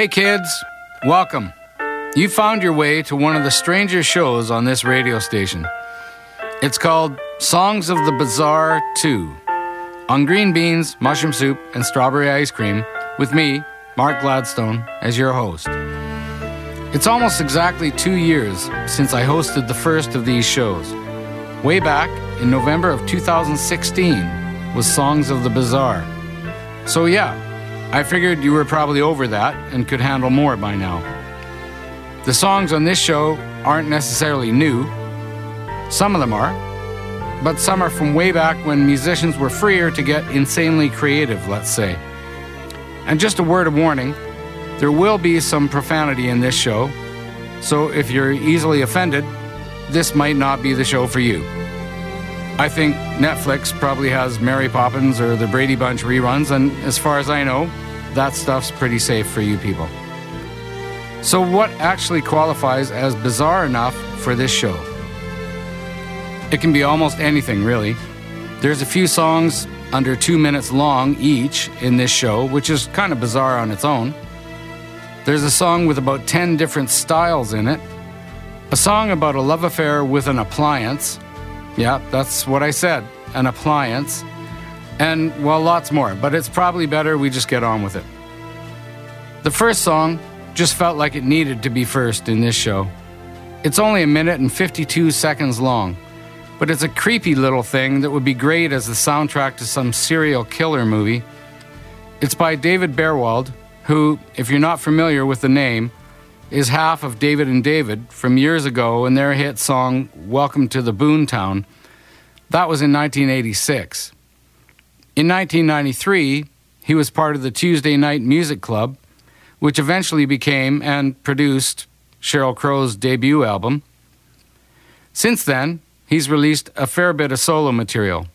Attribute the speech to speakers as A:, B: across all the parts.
A: Hey kids, welcome. You found your way to one of the stranger shows on this radio station. It's called Songs of the Bizarre 2 on green beans, mushroom soup, and strawberry ice cream with me, Mark Gladstone, as your host. It's almost exactly two years since I hosted the first of these shows. Way back in November of 2016 was Songs of the Bizarre. So, yeah, I figured you were probably over that and could handle more by now. The songs on this show aren't necessarily new, some of them are, but some are from way back when musicians were freer to get insanely creative, let's say. And just a word of warning there will be some profanity in this show, so if you're easily offended, this might not be the show for you. I think Netflix probably has Mary Poppins or the Brady Bunch reruns, and as far as I know, that stuff's pretty safe for you people. So, what actually qualifies as bizarre enough for this show? It can be almost anything, really. There's a few songs under two minutes long each in this show, which is kind of bizarre on its own. There's a song with about 10 different styles in it, a song about a love affair with an appliance yeah, that's what I said an appliance. And, well, lots more, but it's probably better we just get on with it. The first song just felt like it needed to be first in this show. It's only a minute and 52 seconds long, but it's a creepy little thing that would be great as the soundtrack to some serial killer movie. It's by David Baerwald, who, if you're not familiar with the name, is half of David and David from years ago in their hit song Welcome to the Boomtown. That was in 1986. In 1993, he was part of the Tuesday Night Music Club, which eventually became and produced Sheryl Crow's debut album. Since then, he's released a fair bit of solo material,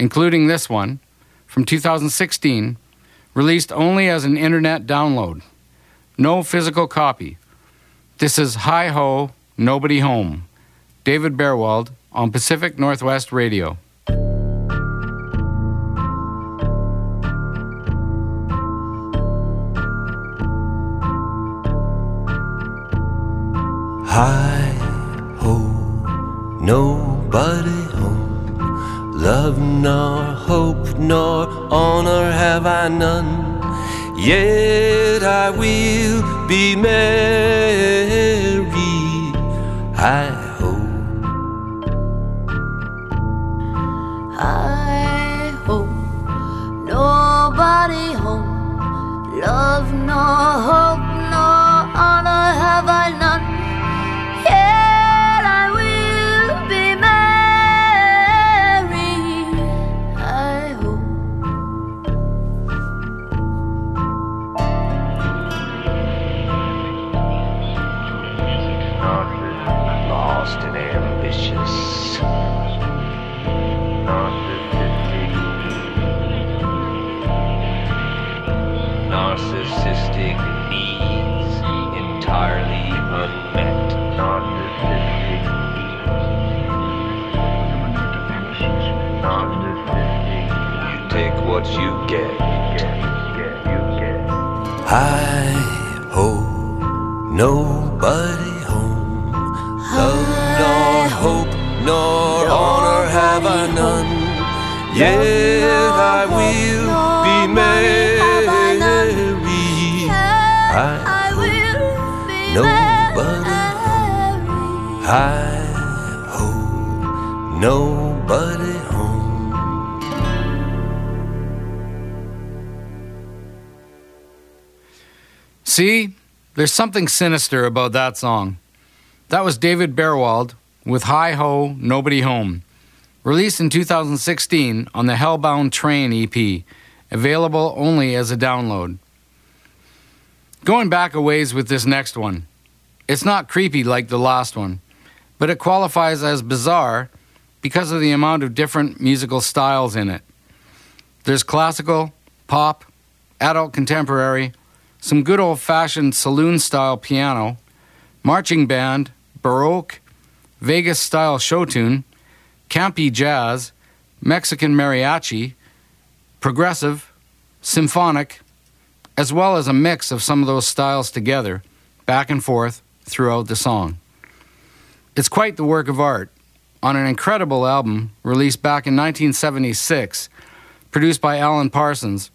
A: including this one from 2016, released only as an internet download. No physical copy. This is Hi Ho, Nobody Home. David Baerwald on Pacific Northwest Radio.
B: Hi ho, nobody home. Love nor hope nor honor have I none yet I will be merry. I hope.
C: I hope nobody home, love nor hope
B: Hi ho, nobody home. Love nor hope nor honor have I none. Yet I will be married. I
C: will be
B: nobody
C: married.
B: Hi ho, nobody home.
A: See, there's something sinister about that song. That was David Baerwald with Hi Ho, Nobody Home, released in 2016 on the Hellbound Train EP, available only as a download. Going back a ways with this next one, it's not creepy like the last one, but it qualifies as bizarre because of the amount of different musical styles in it. There's classical, pop, adult contemporary, some good old fashioned saloon style piano, marching band, Baroque, Vegas style show tune, campy jazz, Mexican mariachi, progressive, symphonic, as well as a mix of some of those styles together, back and forth throughout the song. It's quite the work of art on an incredible album released back in 1976, produced by Alan Parsons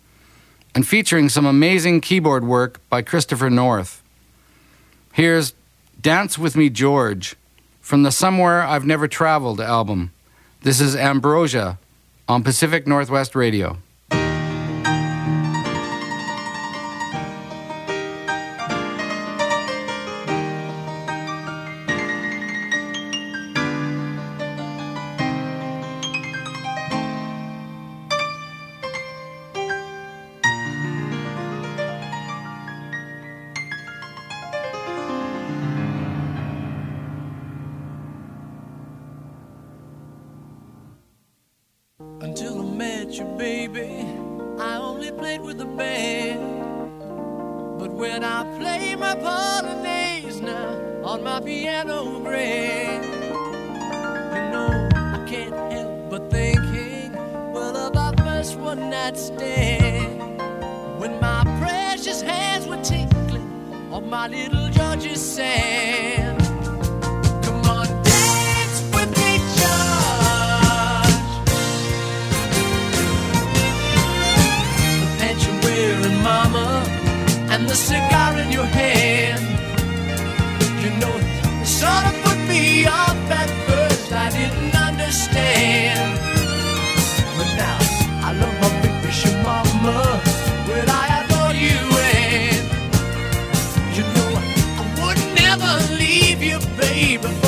A: and featuring some amazing keyboard work by Christopher North. Here's Dance With Me George from the Somewhere I've Never Traveled album. This is Ambrosia on Pacific Northwest Radio.
D: on my little Georgia sand. Mama, and the cigar in your hand. You know, it sort of put me off at first. I didn't understand. Eve.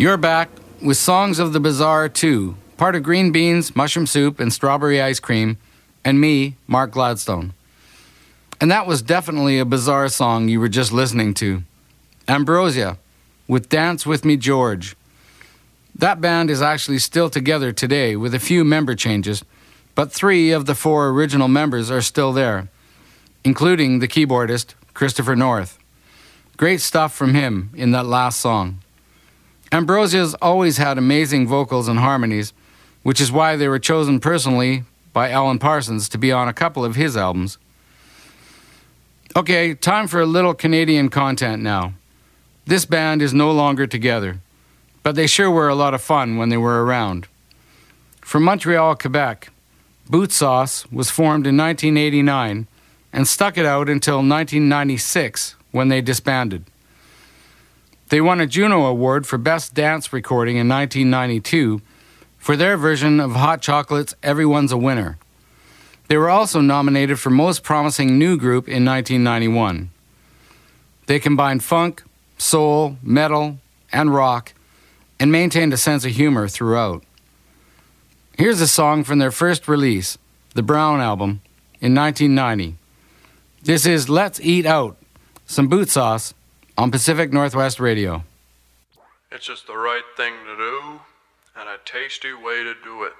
A: You're back with Songs of the Bizarre 2, part of Green Beans, Mushroom Soup, and Strawberry Ice Cream, and me, Mark Gladstone. And that was definitely a bizarre song you were just listening to. Ambrosia with Dance With Me George. That band is actually still together today with a few member changes, but three of the four original members are still there, including the keyboardist, Christopher North. Great stuff from him in that last song. Ambrosia's always had amazing vocals and harmonies, which is why they were chosen personally by Alan Parsons to be on a couple of his albums. Okay, time for a little Canadian content now. This band is no longer together, but they sure were a lot of fun when they were around. From Montreal, Quebec, Bootsauce was formed in 1989 and stuck it out until 1996 when they disbanded. They won a Juno Award for Best Dance Recording in 1992 for their version of Hot Chocolate's Everyone's a Winner. They were also nominated for Most Promising New Group in 1991. They combined funk, soul, metal, and rock, and maintained a sense of humor throughout. Here's a song from their first release, the Brown Album, in 1990. This is Let's Eat Out, some Bootsauce on Pacific Northwest Radio.
E: It's just the right thing to do and a tasty way to do it.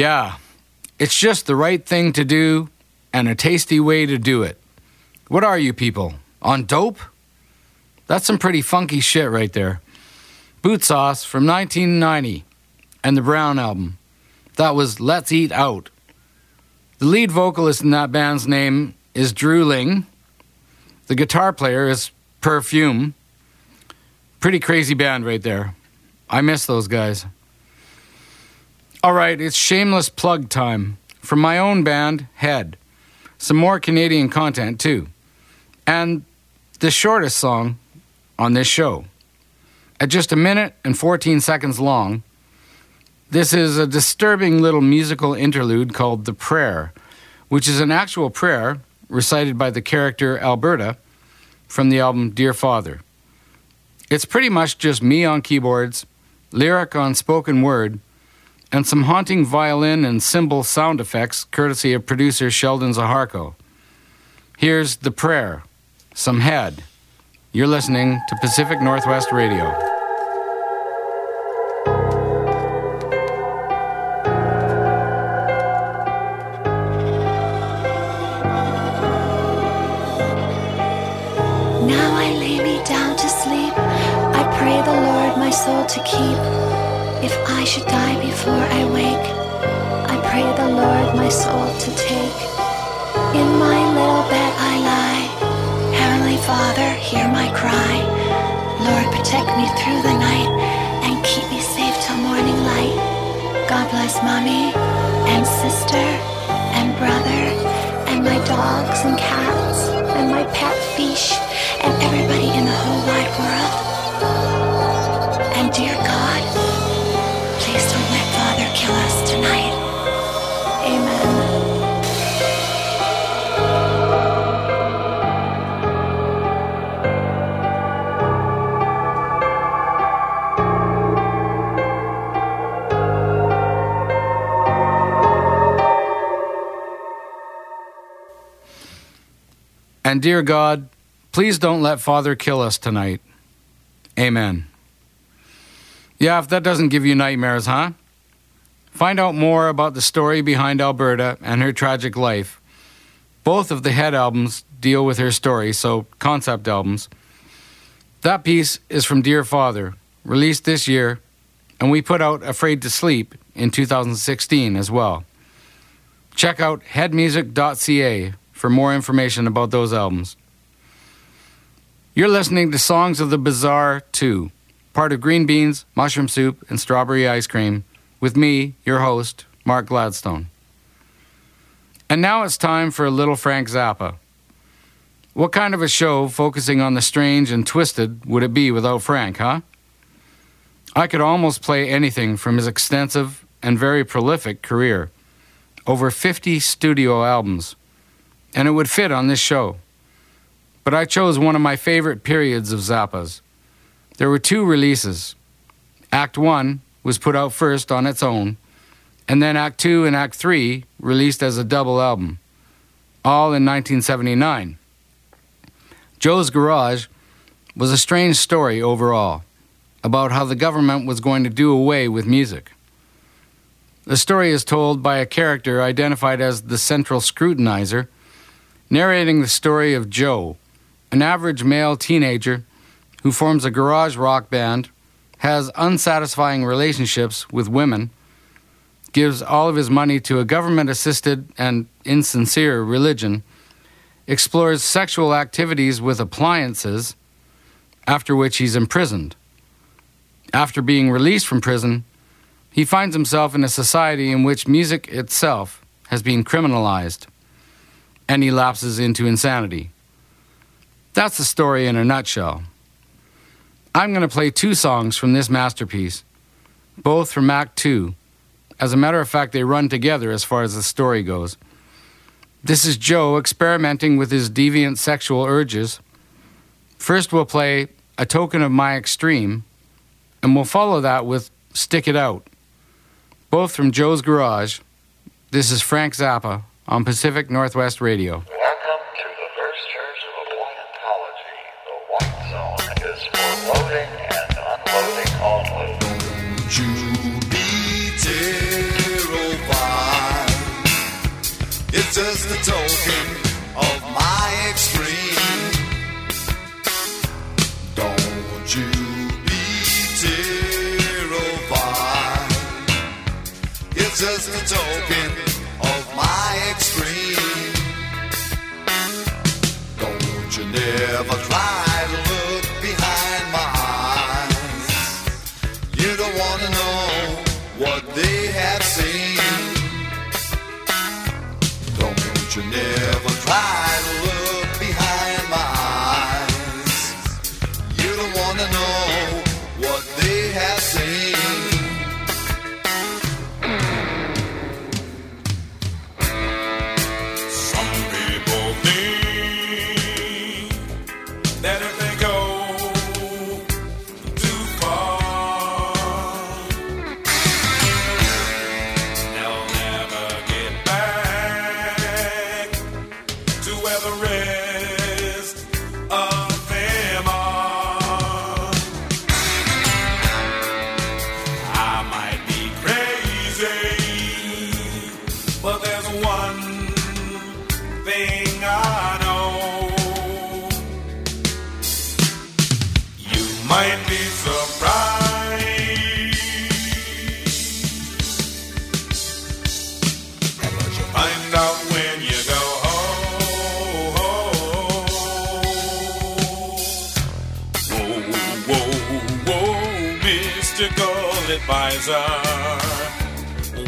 F: Yeah, it's
A: just the right thing to do and a tasty way to do it. What are you people? On dope? That's some pretty funky shit right there. Bootsauce from 1990 and the Brown album. That was Let's Eat Out. The lead vocalist in that band's name is Drew Ling. The guitar player is Pere Fume. Pretty crazy band right there. I miss those guys. All right, it's shameless plug time from my own band, Head. Some more Canadian content, too. And the shortest song on this show. At just a minute and 14 seconds long, this is a disturbing little musical interlude called The Prayer, which is an actual prayer recited by the character Alberta from the album Dear Father. It's pretty much just me on keyboards, lyric on spoken word, and some haunting violin and cymbal sound effects courtesy of producer Sheldon Zaharko. Here's The Prayer, some head. You're listening to Pacific Northwest Radio.
C: Now I lay me down to sleep. I pray the Lord my soul to keep. If I should die before I wake, I pray the Lord my soul to take. In my little bed I lie. Heavenly Father, hear my cry. Lord, protect me through the night and keep me safe till morning light. God bless mommy and sister and brother and my dogs and cats and my pet fish and everybody in the whole wide world. And dear God,
A: And dear God, please don't let Father kill us tonight. Amen. Yeah, if that doesn't give you nightmares, huh? Find out more about the story behind Alberta and her tragic life. Both of the Head albums deal with her story, so concept albums. That piece is from Dear Father, released this year, and we put out Afraid to Sleep in 2016 as well. Check out headmusic.ca for more information about those albums. You're listening to Songs of the Bizarre 2, part of Green Beans, Mushroom Soup, and Strawberry Ice Cream, with me, your host, Mark Gladstone. And now it's time for a little Frank Zappa. What kind of a show focusing on the strange and twisted would it be without Frank, huh? I could almost play anything from his extensive and very prolific career over 50 studio albums, and it would fit on this show. But I chose one of my favorite periods of Zappa's. There were two releases. Act 1 was put out first on its own, and then Act 2 and Act 3 released as a double album, all in 1979. Joe's Garage was a strange story overall about how the government was going to do away with music. The story is told by a character identified as the Central Scrutinizer, narrating the story of Joe, an average male teenager who forms a garage rock band, has unsatisfying relationships with women, gives all of his money to a government assisted and insincere religion, explores sexual activities with appliances, after which he's imprisoned. After being released from prison, he finds himself in a society in which music itself has been criminalized, and he lapses into insanity. That's the story in a nutshell. I'm going to play two songs from this masterpiece, both from Act 2. As a matter of fact, they run together as far as the story goes. This is Joe experimenting with his deviant sexual urges. First, we'll play A Token of My Extreme, and we'll follow that with Stick It Out. Both from Joe's Garage. This is Frank Zappa on Pacific Northwest Radio.
G: Just
H: advisor.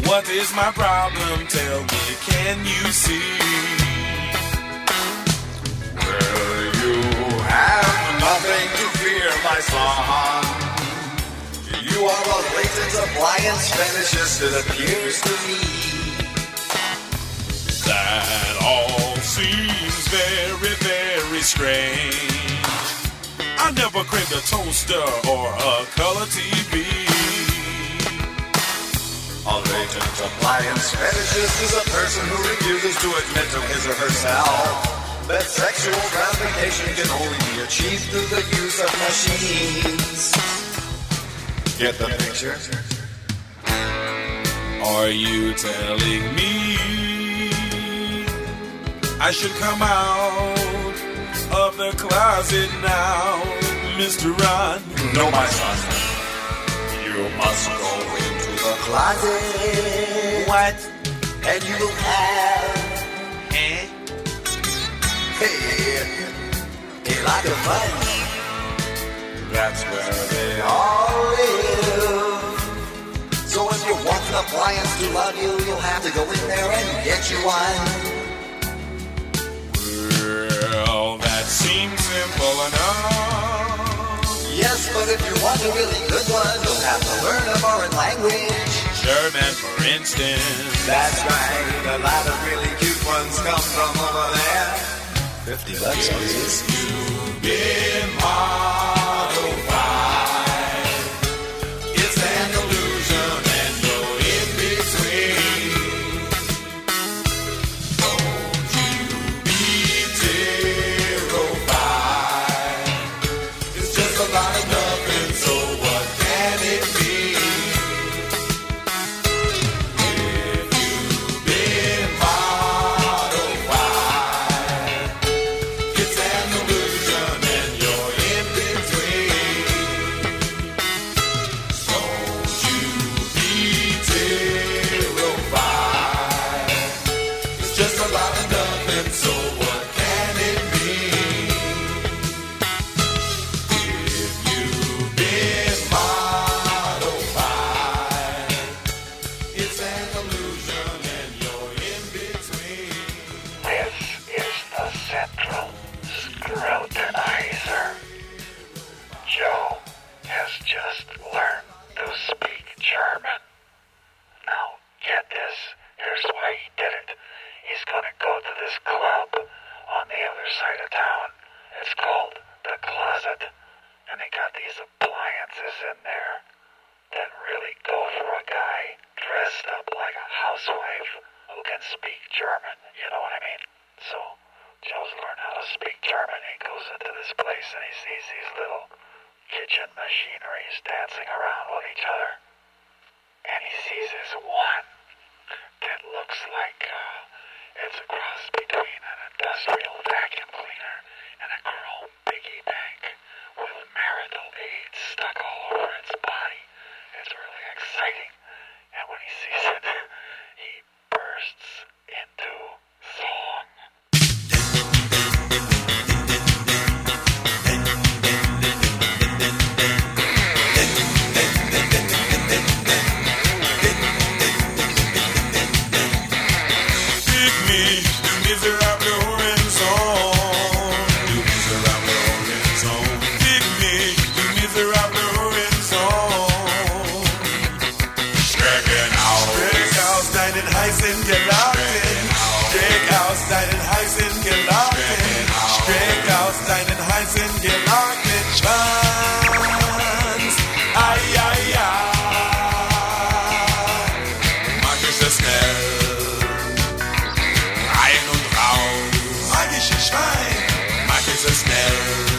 H: What is my problem? Tell me, can you see?
G: Well, you have nothing to fear, my son. You are a latent appliance fetishist, it appears to me.
H: That all seems very, very strange. I never craved a toaster or a color TV.
G: A latent appliance fetishist is a person who refuses to admit to his or herself that sexual gratification can only be achieved through the use of machines. Get the picture?
H: Are you telling me I should come out of the closet now, Mr. Ron?
G: No, my son. You must go closet.
H: What?
G: And you will have.
H: Eh?
G: Hey, a lot of fun. That's where they all live. So if you want an appliance to love you, you'll have to go in there and get you one.
H: Well, that seems simple enough.
G: Yes, but if you want a really good one, you'll have to learn a foreign language.
H: German, for instance.
G: That's right, a lot of really cute ones come from over there. 50 bucks, please.
H: You've been modified. Ich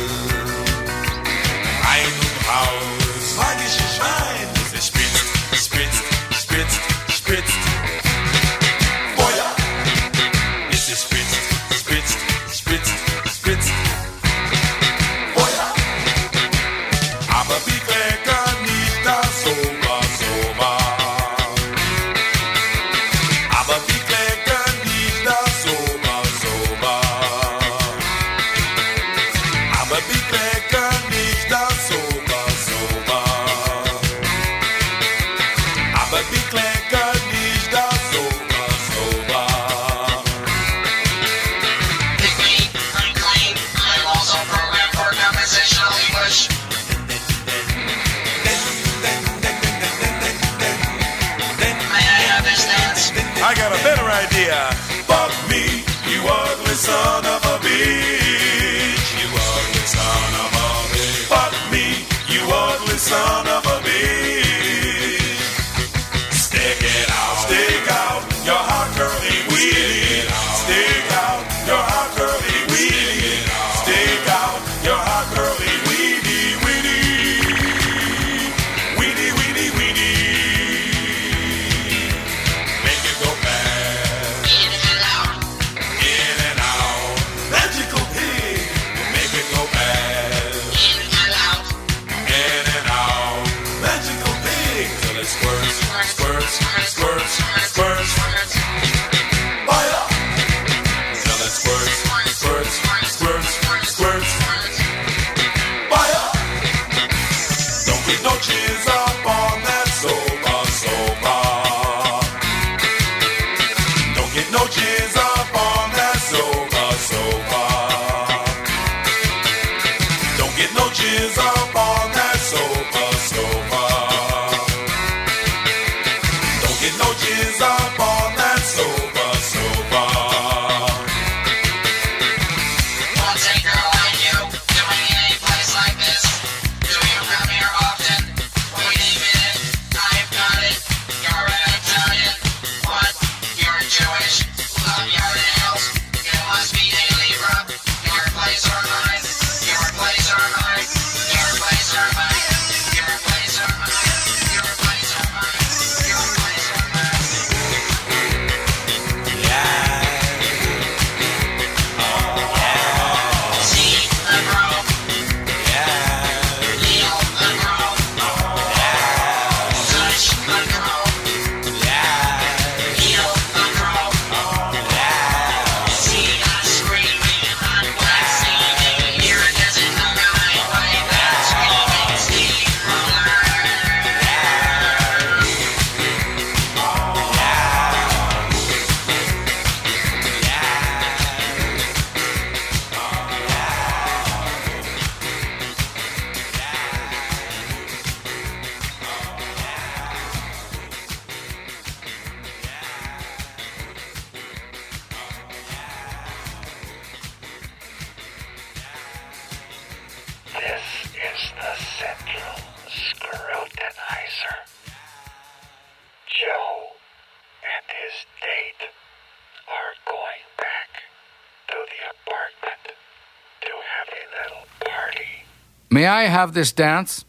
A: May I have this dance?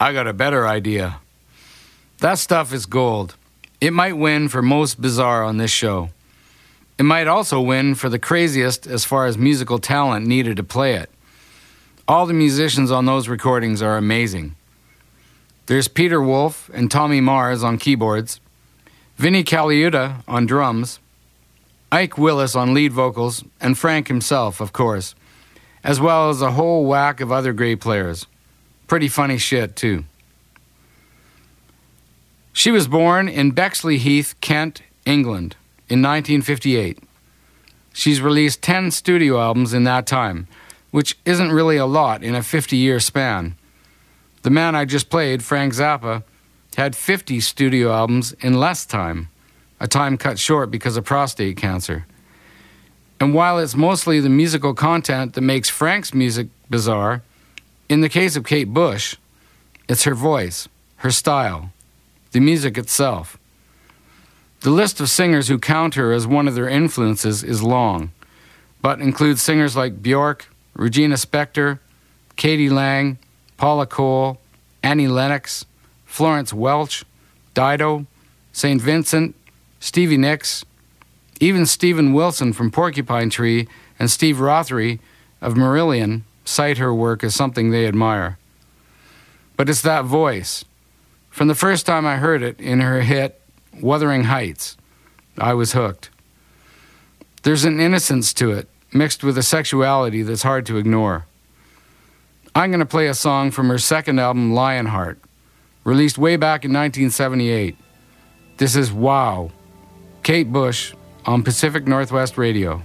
A: I got a better idea. That stuff is gold. It might win for most bizarre on this show. It might also win for the craziest as far as musical talent needed to play it. All the musicians on those recordings are amazing. There's Peter Wolf and Tommy Mars on keyboards, Vinnie Colaiuta on drums, Ike Willis on lead vocals, and Frank himself, of course, as well as a whole whack of other great players. Pretty funny shit, too. She was born in Bexleyheath, Kent, England, in 1958. She's released 10 studio albums in that time, which isn't really a lot in a 50 year span. The man I just played, Frank Zappa, had 50 studio albums in less time, a time cut short because of prostate cancer. And while it's mostly the musical content that makes Frank's music bizarre, in the case of Kate Bush, it's her voice, her style, the music itself. The list of singers who count her as one of their influences is long, but includes singers like Bjork, Regina Spektor, k.d. lang, Paula Cole, Annie Lennox, Florence Welch, Dido, St. Vincent, Stevie Nicks, even Steven Wilson from Porcupine Tree and Steve Rothery of Marillion cite her work as something they admire. But it's that voice. From the first time I heard it in her hit, Wuthering Heights, I was hooked. There's an innocence to it, mixed with a sexuality that's hard to ignore. I'm going to play a song from her second album, Lionheart, released way back in 1978. This is Wow, Kate Bush on Pacific Northwest Radio.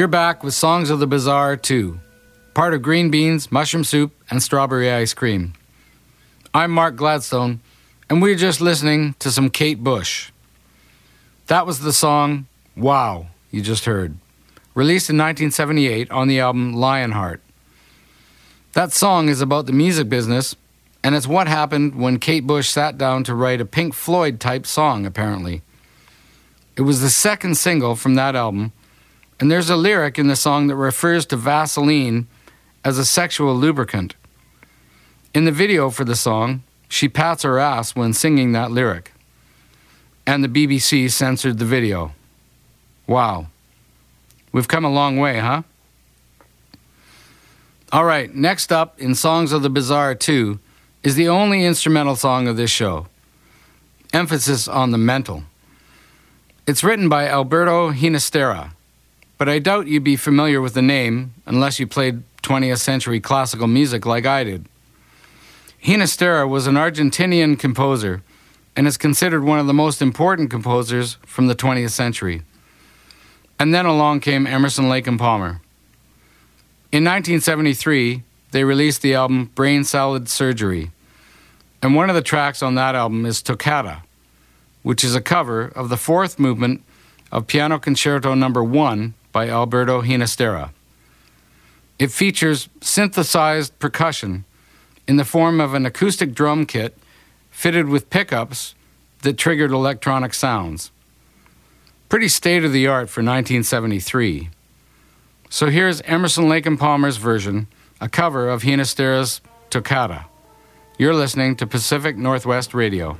A: You're back with Songs of the Bizarre 2, part of Green Beans, Mushroom Soup, and Strawberry Ice Cream. I'm Mark Gladstone, and we're just listening to some Kate Bush. That was the song Wow, you just heard, released in 1978 on the album Lionheart. That song is about the music business, and it's what happened when Kate Bush sat down to write a Pink Floyd type song, apparently. It was the second single from that album and there's a lyric in the song that refers to Vaseline as a sexual lubricant. In the video for the song, she pats her ass when singing that lyric. And the BBC censored the video. Wow. We've come a long way, huh? All right, next up in Songs of the Bizarre 2 is the only instrumental song of this show. Emphasis on the mental. It's written by Alberto Ginastera but I doubt you'd be familiar with the name unless you played 20th century classical music like I did. Ginastera was an Argentinian composer and is considered one of the most important composers from the 20th century. And then along came Emerson, Lake and Palmer. In 1973, they released the album Brain Salad Surgery, and one of the tracks on that album is Toccata, which is a cover of the fourth movement of Piano Concerto Number 1 by Alberto Ginastera. It features synthesized percussion in the form of an acoustic drum kit fitted with pickups that triggered electronic sounds. Pretty state of the art for 1973. So here's Emerson Lake and Palmer's version, a cover of Ginastera's Toccata. You're listening to Pacific Northwest Radio.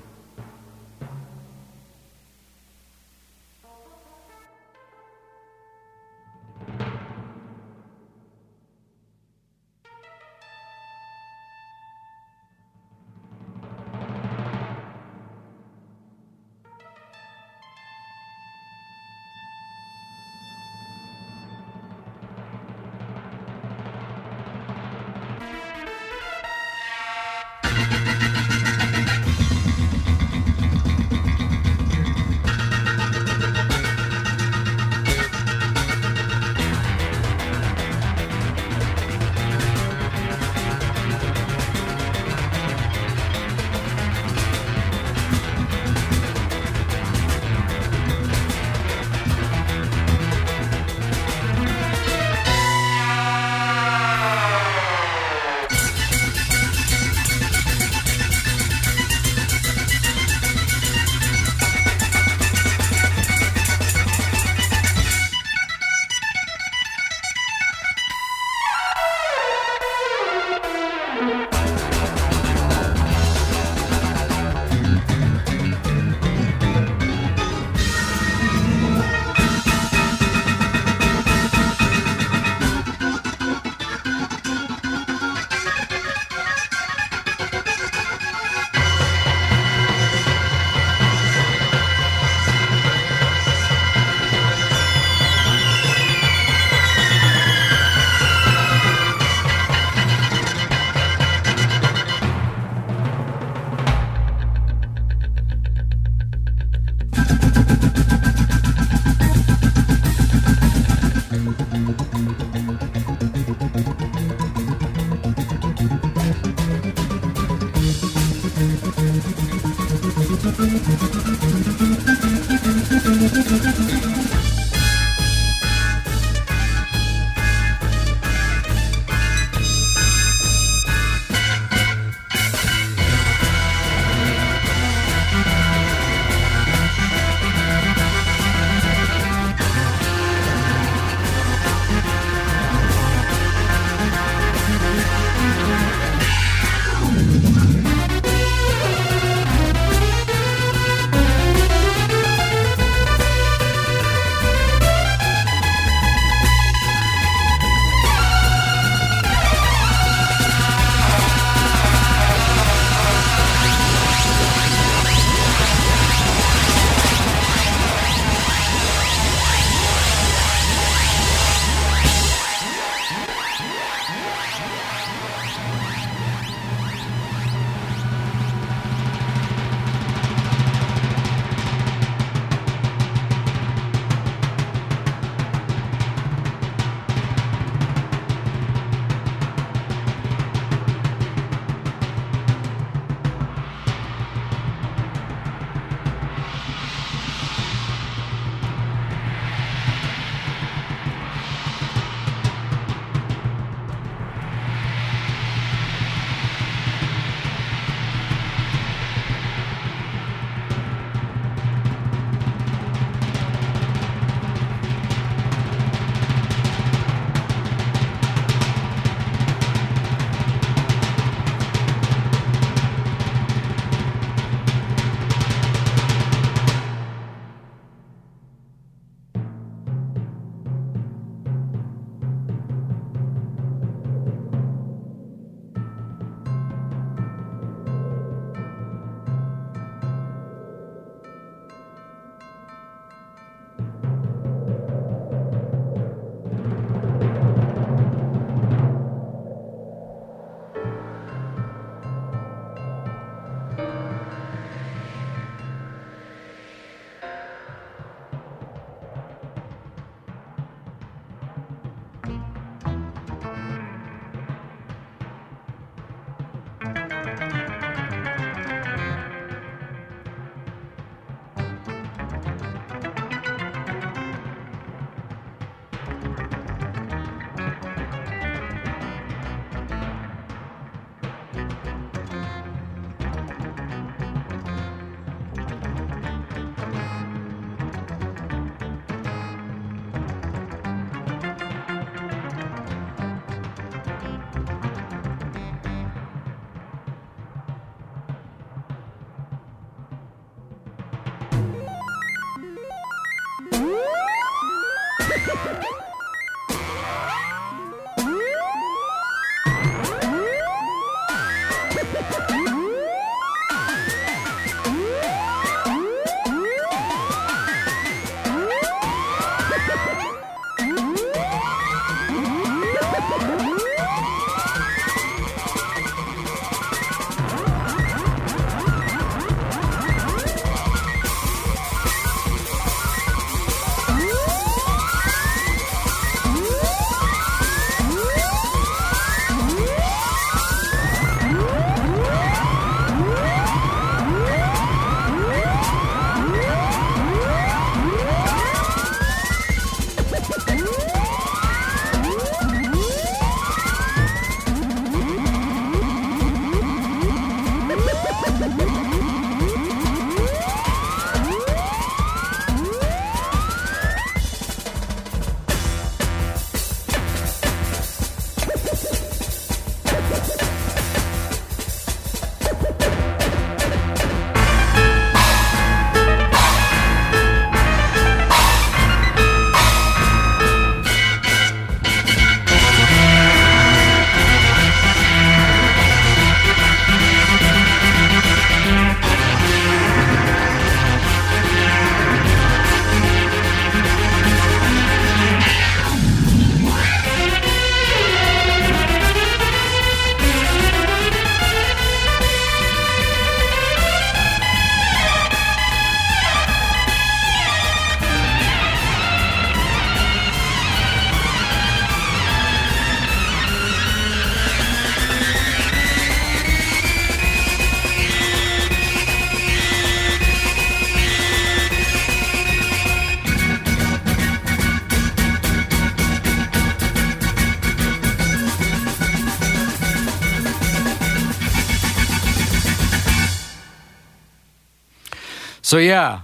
A: So, yeah,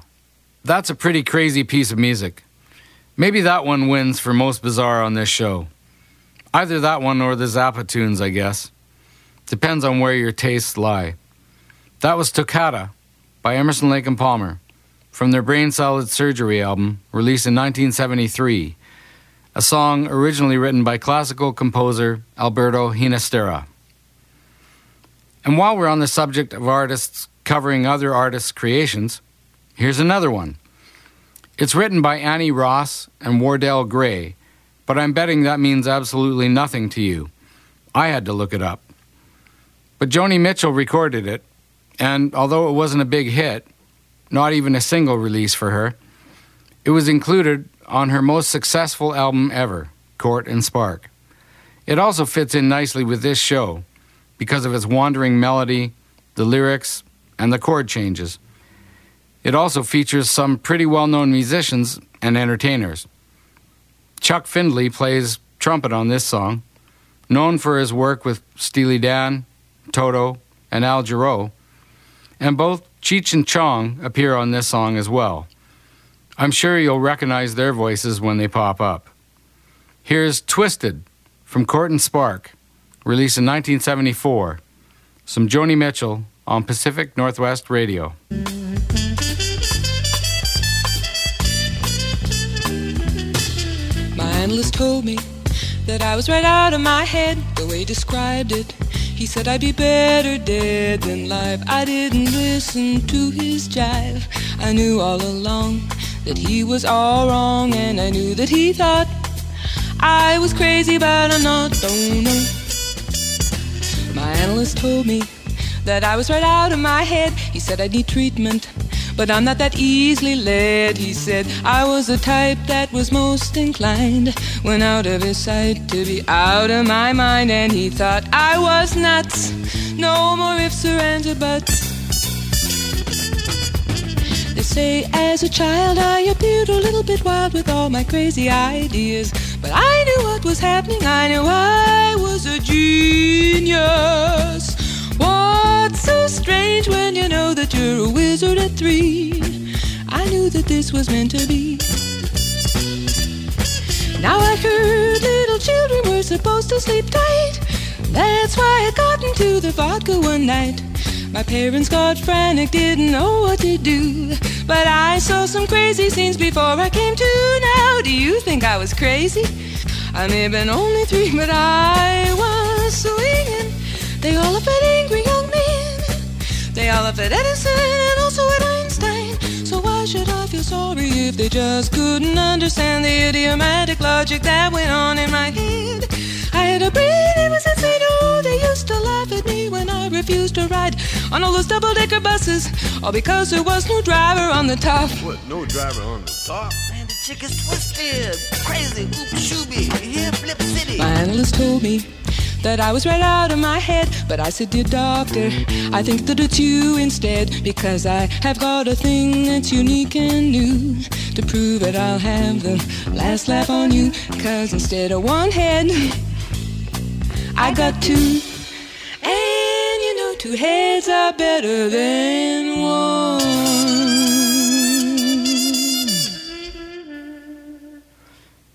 A: that's a pretty crazy piece of music. Maybe that one wins for most bizarre on this show. Either that one or the Zappa tunes, I guess. Depends on where your tastes lie. That was Toccata by Emerson Lake and Palmer from their Brain Salad Surgery album, released in 1973, a song originally written by classical composer Alberto Ginastera. And while we're on the subject of artists covering other artists' creations, here's another one. It's written by Annie Ross and Wardell Gray, but I'm betting that means absolutely nothing to you. I had to look it up. But Joni Mitchell recorded it, and although it wasn't a big hit, not even a single release for her, it was included on her most successful album ever, Court and Spark. It also fits in nicely with this show because of its wandering melody, the lyrics, and the chord changes. It also features some pretty well known musicians and entertainers. Chuck Findley plays trumpet on this song, known for his work with Steely Dan, Toto, and Al Jarreau, and both Cheech and Chong appear on this song as well. I'm sure you'll recognize their voices when they pop up. Here's Twisted from Court and Spark, released in 1974. Some Joni Mitchell on Pacific Northwest Radio.
I: Analyst told me that I was right out of my head the way he described it. He said I'd be better dead than live. I didn't listen to his jive. I knew all along that he was all wrong, and I knew that he thought I was crazy, but I'm not. Oh, Don't know. My analyst told me that I was right out of my head. He said I'd need treatment, but I'm not that easily led. He said I was the type that was most inclined when out of his sight to be out of my mind, and he thought I was nuts. No more ifs or ands or buts. They say as a child I appeared a little bit wild with all my crazy ideas. But I knew what was happening, I knew I was a genius. What's so strange when you know that you're a wizard at three? I knew that this was meant to be. Now I heard little children were supposed to sleep tight. That's why I got into the vodka one night. My parents got frantic, didn't know what to do. But I saw some crazy scenes before I came to. Now do you think I was crazy? I may have been only three, but I was swinging. They all up at angry young men. They all up at Edison and also at Einstein. So why should I feel sorry if they just couldn't understand the idiomatic logic that went on in my head? I had a brain, it was insane. Oh, they used to laugh at me when I refused to ride on all those double-decker buses, all because there was no driver on the top.
J: What? No driver on the top?
K: Man, the chick is twisted, crazy, oop shooby, here flip city.
I: My analyst told me that I was right out of my head, but I said, dear doctor, I think that it's you instead, because I have got a thing that's unique and new. To prove it, I'll have the last laugh on you, cause instead of one head, I got two. And you know, two heads are better than one.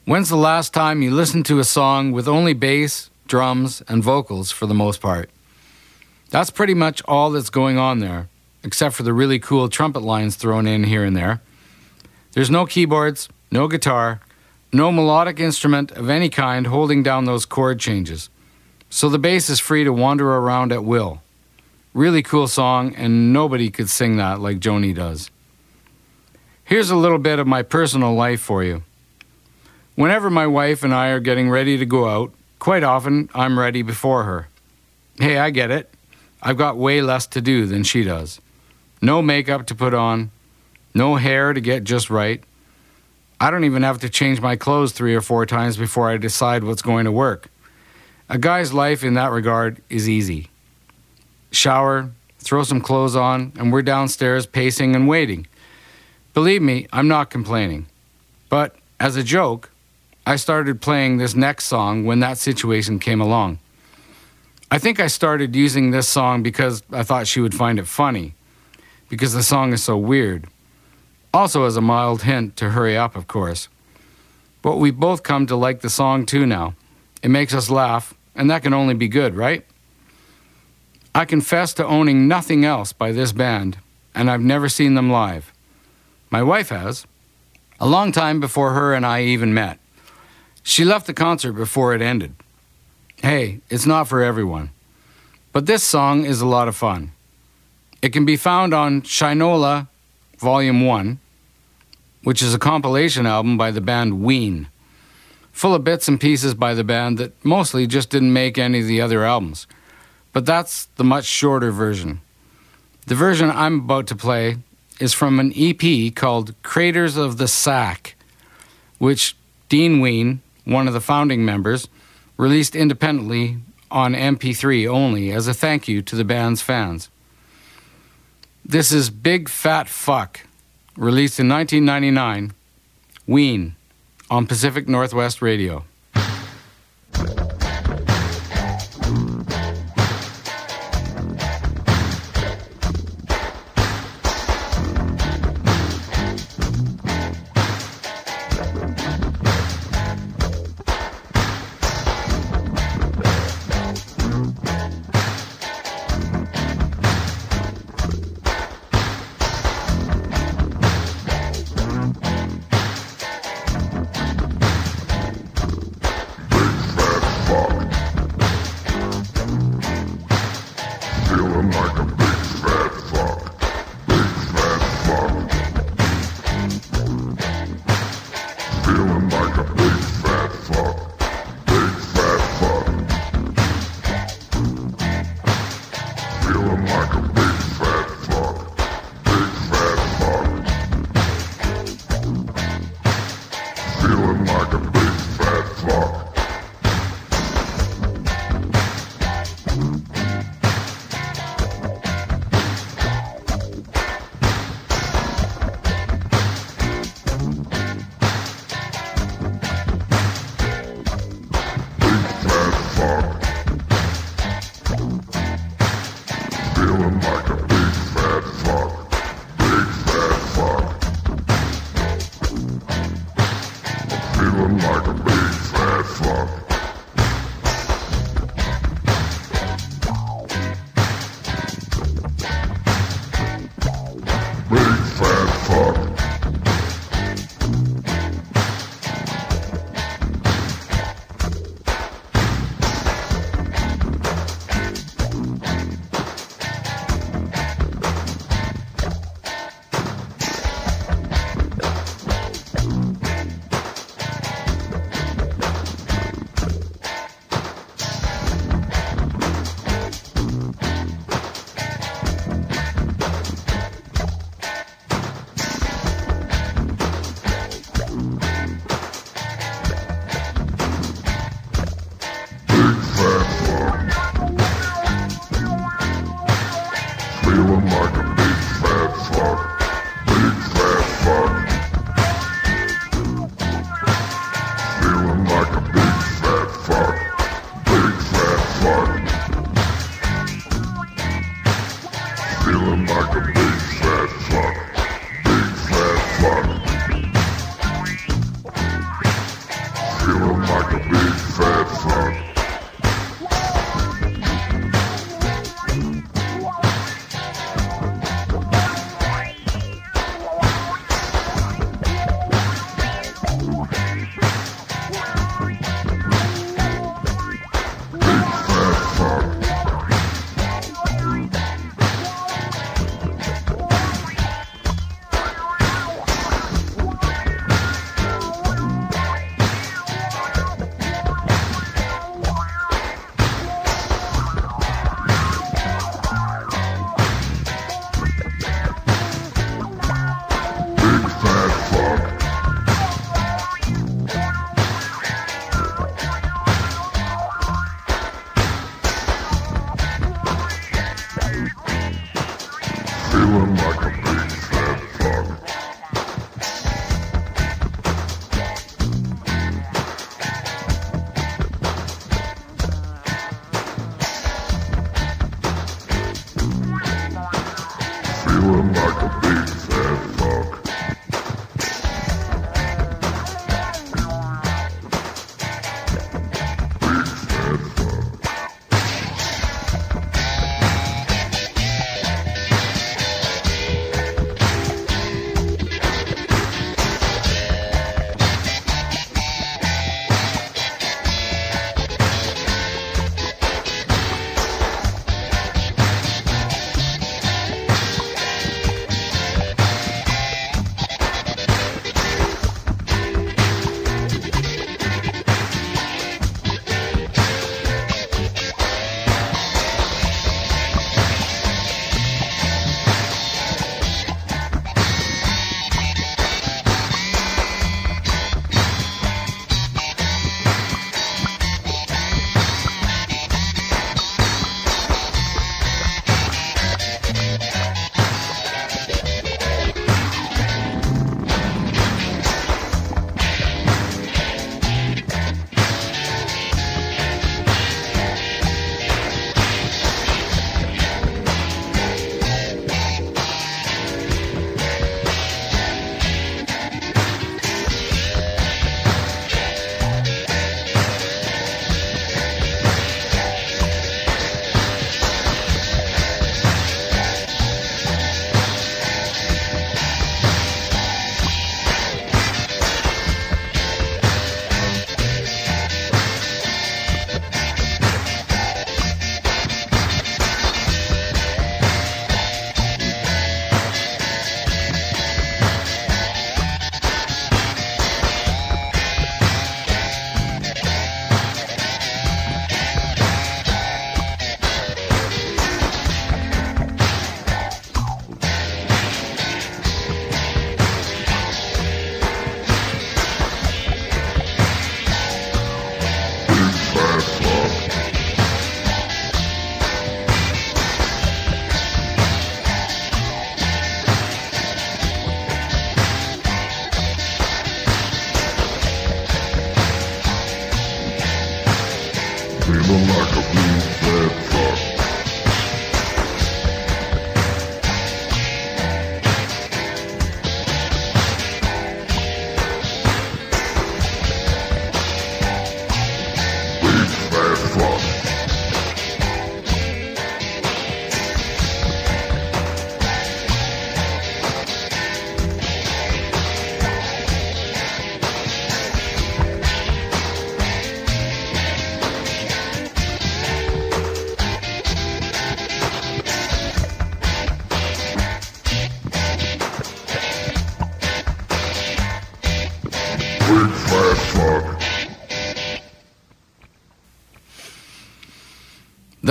A: When's the last time you listened to a song with only bass, drums, and vocals for the most part? That's pretty much all that's going on there, except for the really cool trumpet lines thrown in here and there. There's no keyboards, no guitar, no melodic instrument of any kind holding down those chord changes. So the bass is free to wander around at will. Really cool song, and nobody could sing that like Joni does. Here's a little bit of my personal life for you. Whenever my wife and I are getting ready to go out, quite often I'm ready before her. Hey, I get it. I've got way less to do than she does. No makeup to put on, no hair to get just right. I don't even have to change my clothes three or four times before I decide what's going to work. A guy's life in that regard is easy. Shower, throw some clothes on, and we're downstairs pacing and waiting. Believe me, I'm not complaining. But as a joke, I started playing this next song when that situation came along. I think I started using this song because I thought she would find it funny, because the song is so weird. Also, as a mild hint to hurry up, of course. But we've both come to like the song too now. It makes us laugh, and that can only be good, right? I confess to owning nothing else by this band, and I've never seen them live. My wife has, a long time before her and I even met. She left the concert before it ended. Hey, it's not for everyone. But this song is a lot of fun. It can be found on Shinola Volume 1, which is a compilation album by the band Ween, full of bits and pieces by the band that mostly just didn't make any of the other albums. But that's the much shorter version. The version I'm about to play is from an EP called Craters of the Sack, which Dean Ween, one of the founding members, released independently on MP3 only as a thank you to the band's fans. This is Big Fat Fuck, released in 1999, Ween, on Pacific Northwest Radio.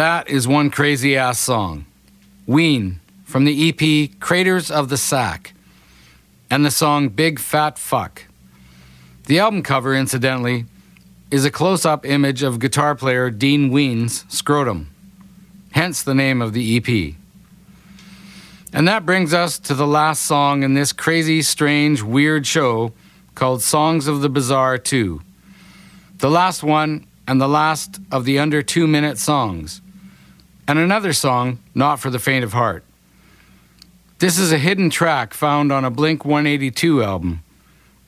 A: That is one crazy ass song. Ween from the EP Craters of the Sac and the song Big Fat Fuck. The album cover, incidentally, is a close up image of guitar player Dean Ween's scrotum, hence the name of the EP. And that brings us to the last song in this crazy, strange, weird show called Songs of the Bizarre 2. The last one and the last of the under two minute songs. And another song, not for the faint of heart. This is a hidden track found on a Blink 182 album.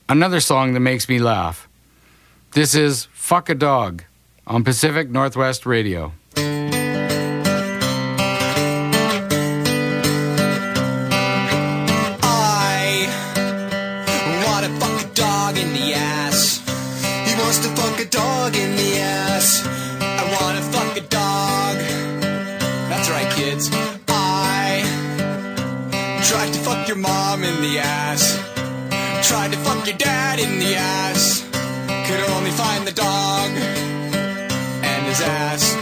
A: Another song that makes me laugh. This is Fuck a Dog on Pacific Northwest Radio.
L: Mom in the ass. Tried to fuck your dad in the ass. Could only find the dog and his ass.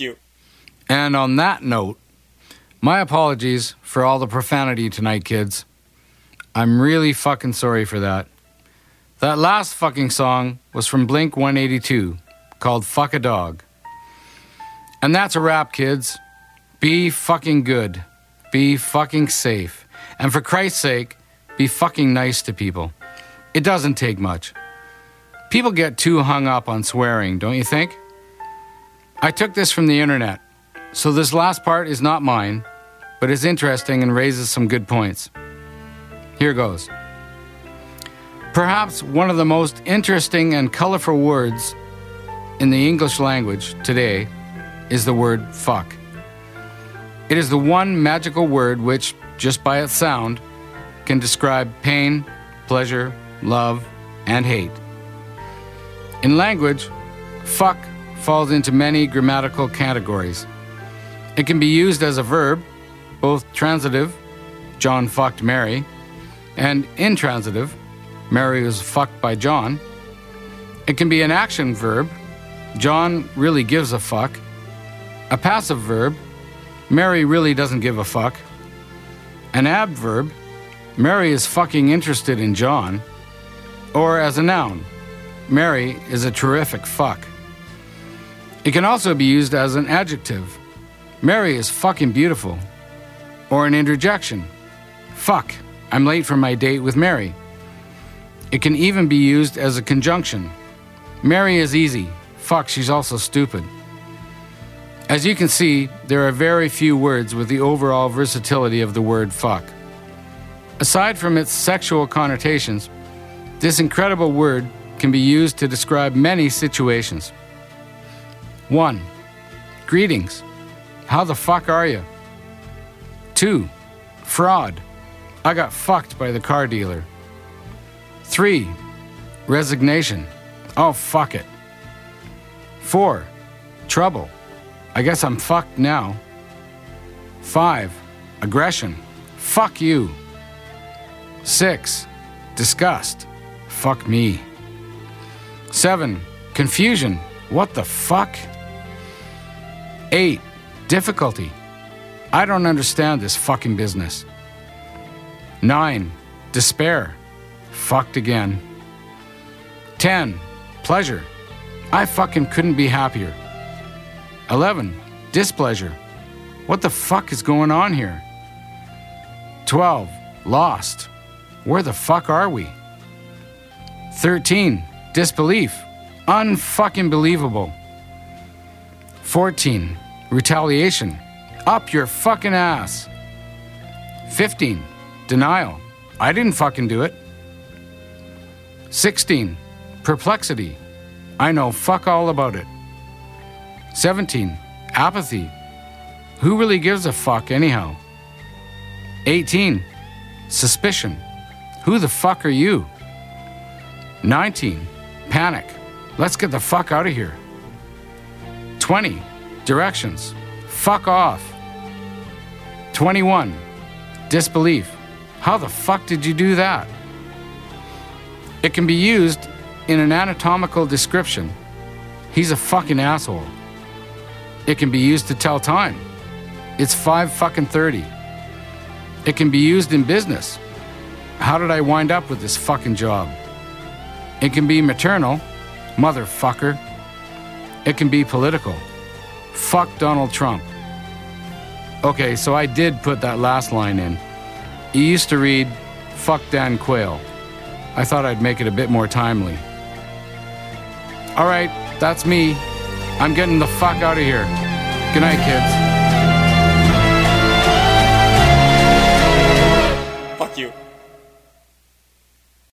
M: You.
A: And on that note, my apologies for all the profanity tonight, kids. I'm really fucking sorry for that. That last fucking song was from Blink 182 called Fuck a Dog. And that's a wrap, kids. Be fucking good. Be fucking safe. And for Christ's sake, be fucking nice to people. It doesn't take much. People get too hung up on swearing, don't you think? I took this from the internet, so this last part is not mine, but is interesting and raises some good points. Here goes. Perhaps one of the most interesting and colorful words in the English language today is the word fuck. It is the one magical word which, just by its sound, can describe pain, pleasure, love, and hate. In language, fuck falls into many grammatical categories. It can be used as a verb, both transitive, John fucked Mary, and intransitive, Mary was fucked by John. It can be an action verb, John really gives a fuck, a passive verb, Mary really doesn't give a fuck, an adverb, Mary is fucking interested in John, or as a noun, Mary is a terrific fuck. It can also be used as an adjective. Mary is fucking beautiful. Or an interjection. Fuck, I'm late for my date with Mary. It can even be used as a conjunction. Mary is easy. Fuck, she's also stupid. As you can see, there are very few words with the overall versatility of the word fuck. Aside from its sexual connotations, this incredible word can be used to describe many situations. 1. Greetings. How the fuck are you? 2. Fraud. I got fucked by the car dealer. 3. Resignation. Oh, fuck it. 4. Trouble. I guess I'm fucked now. 5. Aggression. Fuck you. 6. Disgust. Fuck me. 7. Confusion. What the fuck? 8. Difficulty. I don't understand this fucking business. 9. Despair. Fucked again. 10. Pleasure. I fucking couldn't be happier. 11. Displeasure. What the fuck is going on here? 12. Lost. Where the fuck are we? 13. Disbelief. Unfucking believable. 14. Retaliation. Up your fucking ass. 15. Denial. I didn't fucking do it. 16. Perplexity. I know fuck all about it. 17. Apathy. Who really gives a fuck anyhow? 18. Suspicion. Who the fuck are you? 19. Panic. Let's get the fuck out of here. 20. Directions. Fuck off. 21. Disbelief. How the fuck did you do that? It can be used in an anatomical description. He's a fucking asshole. It can be used to tell time. It's 5 fucking 30. It can be used in business. How did I wind up with this fucking job? It can be maternal, motherfucker. It can be political. Fuck Donald Trump. Okay, so I did put that last line in. It used to read, fuck Dan Quayle. I thought I'd make it a bit more timely. All right, that's me. I'm getting the fuck out of here. Good night, kids.